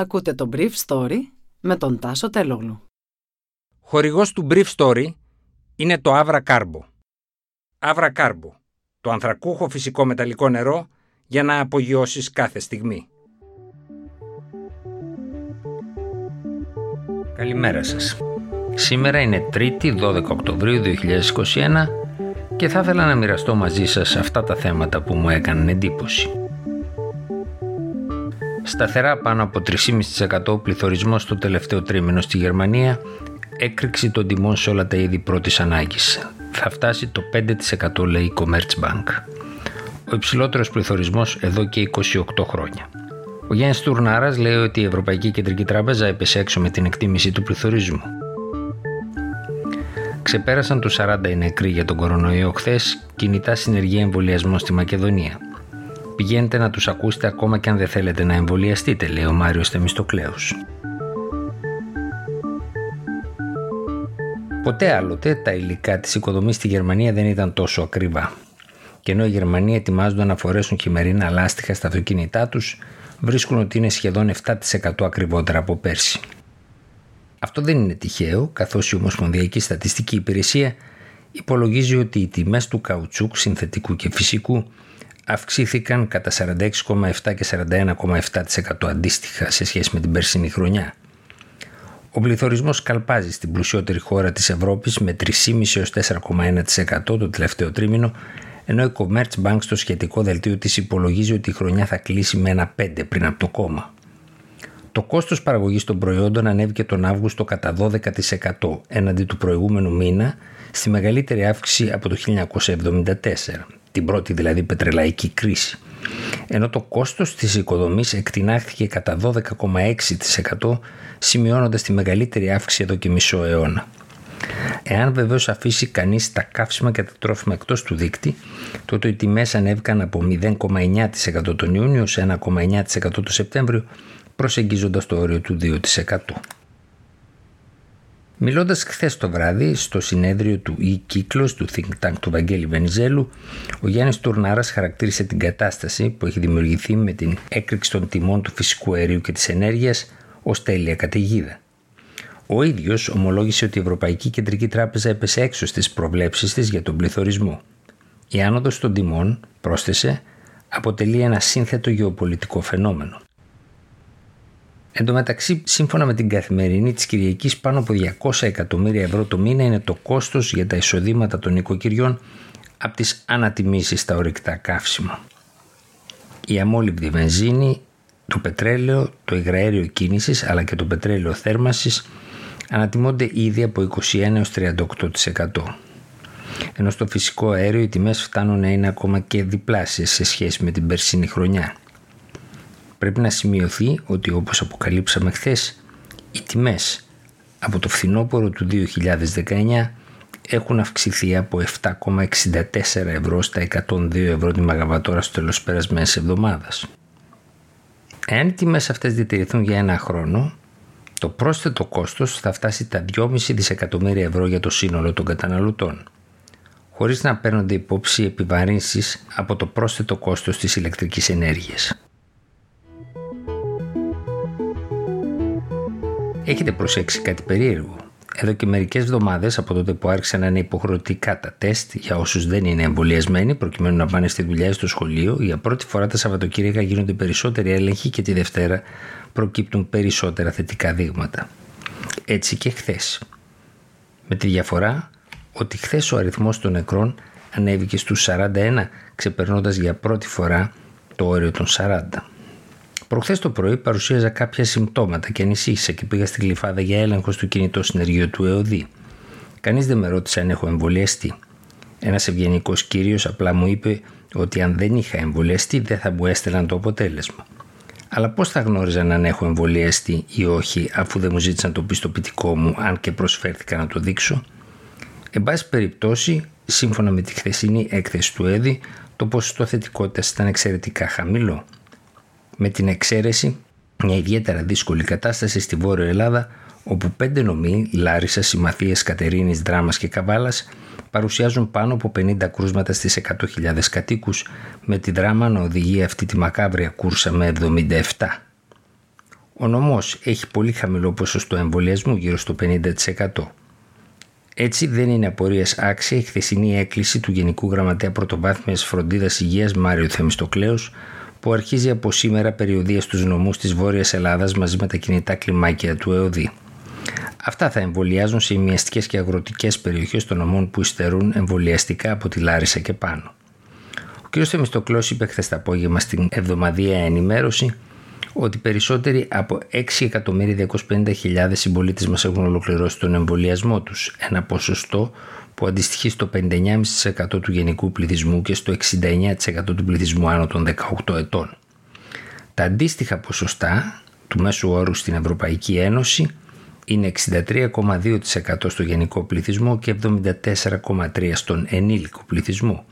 Ακούτε το Brief Story με τον Τάσο Τελόγλου. Χορηγός του Brief Story είναι το Avra Carbo. Avra Carbo, το ανθρακούχο φυσικό μεταλλικό νερό για να απογειώσεις κάθε στιγμή. Καλημέρα σας. Σήμερα είναι 3η 12 Οκτωβρίου 2021 και θα ήθελα να μοιραστώ μαζί σας αυτά τα θέματα που μου έκαναν εντύπωση. Σταθερά πάνω από 3,5% πληθωρισμός στο τελευταίο τρίμηνο στη Γερμανία, έκρηξη των τιμών σε όλα τα είδη πρώτης ανάγκης. Θα φτάσει το 5% λέει η Commerzbank. Ο υψηλότερος πληθωρισμός εδώ και 28 χρόνια. Ο Γιάννης Τουρνάρας λέει ότι η Ευρωπαϊκή Κεντρική Τράπεζα έπεσε έξω με την εκτίμηση του πληθωρισμού. Ξεπέρασαν του 40 οι νεκροί για τον κορονοϊό χθες, κινητά συνεργεία εμβολιασμό στη Μακεδονία. Πηγαίνετε να τους ακούσετε ακόμα και αν δεν θέλετε να εμβολιαστείτε, λέει ο Μάριος Θεμιστοκλέους. Ποτέ άλλοτε τα υλικά της οικοδομής στη Γερμανία δεν ήταν τόσο ακριβά. Και ενώ οι Γερμανοί ετοιμάζονται να φορέσουν χειμερινά λάστιχα στα αυτοκίνητά τους, βρίσκουν ότι είναι σχεδόν 7% ακριβότερα από πέρσι. Αυτό δεν είναι τυχαίο, καθώς η Ομοσπονδιακή Στατιστική Υπηρεσία υπολογίζει ότι οι τιμές του καουτσούκ συνθετικού και φυσικού αυξήθηκαν κατά 46,7 και 41,7% αντίστοιχα σε σχέση με την περσινή χρονιά. Ο πληθωρισμός καλπάζει στην πλουσιότερη χώρα της Ευρώπης με 3,5 έως 4,1% το τελευταίο τρίμηνο, ενώ η Commerzbank στο σχετικό δελτίο της υπολογίζει ότι η χρονιά θα κλείσει με ένα 5 πριν από το κόμμα. Το κόστος παραγωγής των προϊόντων ανέβηκε τον Αύγουστο κατά 12% έναντι του προηγούμενου μήνα στη μεγαλύτερη αύξηση από το 1974 την πρώτη δηλαδή πετρελαϊκή κρίση. Ενώ το κόστος της οικοδομής εκτινάχθηκε κατά 12,6% σημειώνοντας τη μεγαλύτερη αύξηση εδώ και μισό αιώνα. Εάν βεβαίως αφήσει κανείς τα καύσιμα και τα τρόφιμα εκτός του δίκτυ, τότε οι τιμές ανέβηκαν από 0,9% τον Ιούνιο σε 1,9% τον Σεπτέμβριο, προσεγγίζοντας το όριο του 2%. Μιλώντας χθες το βράδυ στο συνέδριο του e-Κύκλο του Think Tank του Βαγγέλη Βενιζέλου, ο Γιάννης Τουρνάρας χαρακτήρισε την κατάσταση που έχει δημιουργηθεί με την έκρηξη των τιμών του φυσικού αερίου και της ενέργειας ως τέλεια καταιγίδα. Ο ίδιος ομολόγησε ότι η Ευρωπαϊκή Κεντρική Τράπεζα έπεσε έξω στις προβλέψεις της για τον πληθωρισμό. Η άνοδος των τιμών, πρόσθεσε, αποτελεί ένα σύνθετο γεωπολιτικό φαινόμενο. Εν τω μεταξύ, σύμφωνα με την καθημερινή της Κυριακής, πάνω από 200 εκατομμύρια ευρώ το μήνα είναι το κόστος για τα εισοδήματα των οικοκυριών από τις ανατιμήσεις στα ορυκτά καύσιμα. Η αμόλυβδη βενζίνη, το πετρέλαιο, το υγραέριο κίνησης αλλά και το πετρέλαιο θέρμανσης ανατιμώνται ήδη από 21 έως 38%. Ενώ στο φυσικό αέριο οι τιμές φτάνουν να είναι ακόμα και διπλάσιες σε σχέση με την περσίνη χρονιά. Πρέπει να σημειωθεί ότι όπως αποκαλύψαμε χθες, οι τιμές από το φθινόπωρο του 2019 έχουν αυξηθεί από 7,64 ευρώ στα 102 ευρώ τη μαγαβατόρα στο τέλος περασμένης εβδομάδας. Εάν οι τιμές αυτές διατηρηθούν για ένα χρόνο, το πρόσθετο κόστος θα φτάσει τα 2,5 δισεκατομμύρια ευρώ για το σύνολο των καταναλωτών, χωρίς να παίρνονται υπόψη επιβαρύνσεις από το πρόσθετο κόστος της ηλεκτρικής ενέργειας. Έχετε προσέξει κάτι περίεργο; Εδώ και μερικές εβδομάδες από τότε που άρχισαν να είναι υποχρεωτικά τα τεστ για όσους δεν είναι εμβολιασμένοι, προκειμένου να πάνε στη δουλειά ή στο σχολείο, για πρώτη φορά τα Σαββατοκύριακα γίνονται περισσότεροι έλεγχοι και τη Δευτέρα προκύπτουν περισσότερα θετικά δείγματα. Έτσι και χθες. Με τη διαφορά ότι χθες ο αριθμός των νεκρών ανέβηκε στους 41, ξεπερνώντας για πρώτη φορά το όριο των 40. Προχθές το πρωί παρουσίαζα κάποια συμπτώματα και ανησύχησα και πήγα στην κλειφάδα για έλεγχο στο κινητό συνεργείο του ΕΟΔΗ. Κανείς δεν με ρώτησε αν έχω εμβολιαστεί. Ένας ευγενικός κύριος απλά μου είπε ότι αν δεν είχα εμβολιαστεί δεν θα μου έστελναν το αποτέλεσμα. Αλλά πώς θα γνώριζαν αν έχω εμβολιαστεί ή όχι, αφού δεν μου ζήτησαν το πιστοποιητικό μου, αν και προσφέρθηκα να το δείξω; Εν πάση περιπτώσει, σύμφωνα με τη χθεσινή έκθεση του ΕΔΗ, το ποσοστό θετικότητας ήταν εξαιρετικά χαμηλό με την εξαίρεση μια ιδιαίτερα δύσκολη κατάσταση στη Βόρεια Ελλάδα όπου πέντε νομοί, Λάρισα, Συμμαθίες, Κατερίνης, Δράμας και Καβάλας παρουσιάζουν πάνω από 50 κρούσματα στις 100.000 κατοίκους με τη δράμα να οδηγεί αυτή τη μακάβρια κούρσα με 77. Ο νομός έχει πολύ χαμηλό ποσοστό εμβολιασμού, γύρω στο 50%. Έτσι δεν είναι απορίας άξια η χθεσινή έκκληση του Γενικού Γραμματέα Πρωτοβάθμιας Φροντίδας Υγείας Μάριο Θεμιστοκλέους που αρχίζει από σήμερα περιοδία στους νομούς της Βόρειας Ελλάδας μαζί με τα κινητά κλιμάκια του ΕΟΔΗ. Αυτά θα εμβολιάζουν σε ημιαστικές και αγροτικές περιοχές των νομών που υστερούν εμβολιαστικά από τη Λάρισα και πάνω. Ο κ. Θεμιστοκλέος είπε χθες το απόγευμα στην εβδομαδία ενημέρωση ότι περισσότεροι από 6.250.000 συμπολίτες μας έχουν ολοκληρώσει τον εμβολιασμό τους, ένα ποσοστό που αντιστοιχεί στο 59,5% του γενικού πληθυσμού και στο 69% του πληθυσμού άνω των 18 ετών. Τα αντίστοιχα ποσοστά του μέσου όρου στην Ευρωπαϊκή Ένωση είναι 63,2% στο γενικό πληθυσμό και 74,3% στον ενήλικο πληθυσμό.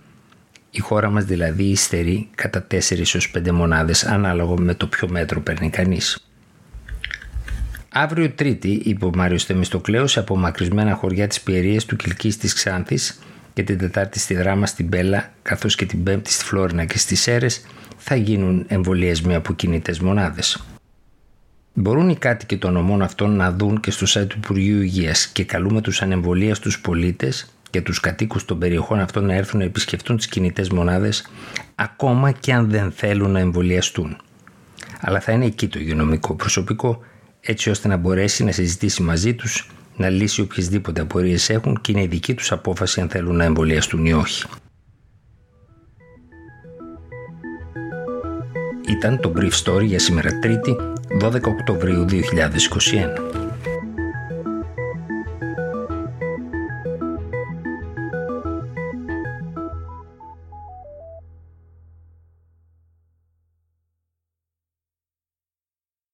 Η χώρα μας δηλαδή υστερεί κατά 4 έως 5 μονάδες ανάλογα με το ποιο μέτρο παίρνει κανείς. Αύριο Τρίτη, είπε ο Μάριος Θεμιστοκλέος, σε απομακρυσμένα χωριά της Πιερίας του Κιλκής της Ξάνθης και την Τετάρτη στη Δράμα στην Μπέλα, καθώς και την Πέμπτη στη Φλόρινα και στις Σέρες, θα γίνουν εμβολιασμοί από κινητέ μονάδες. Μπορούν οι κάτοικοι των ομών αυτών να δουν και στο site του Υπουργείου Υγείας και καλούμε τους ανεμβολίαστους πολίτες και τους κατοίκους των περιοχών αυτών να έρθουν να επισκεφτούν τις κινητές μονάδες ακόμα και αν δεν θέλουν να εμβολιαστούν. Αλλά θα είναι εκεί το υγειονομικό προσωπικό έτσι ώστε να μπορέσει να συζητήσει μαζί τους, να λύσει οποιασδήποτε απορίες έχουν και είναι η δική τους απόφαση αν θέλουν να εμβολιαστούν ή όχι. Ήταν το Brief Story για σήμερα Τρίτη, 12 Οκτωβρίου 2021.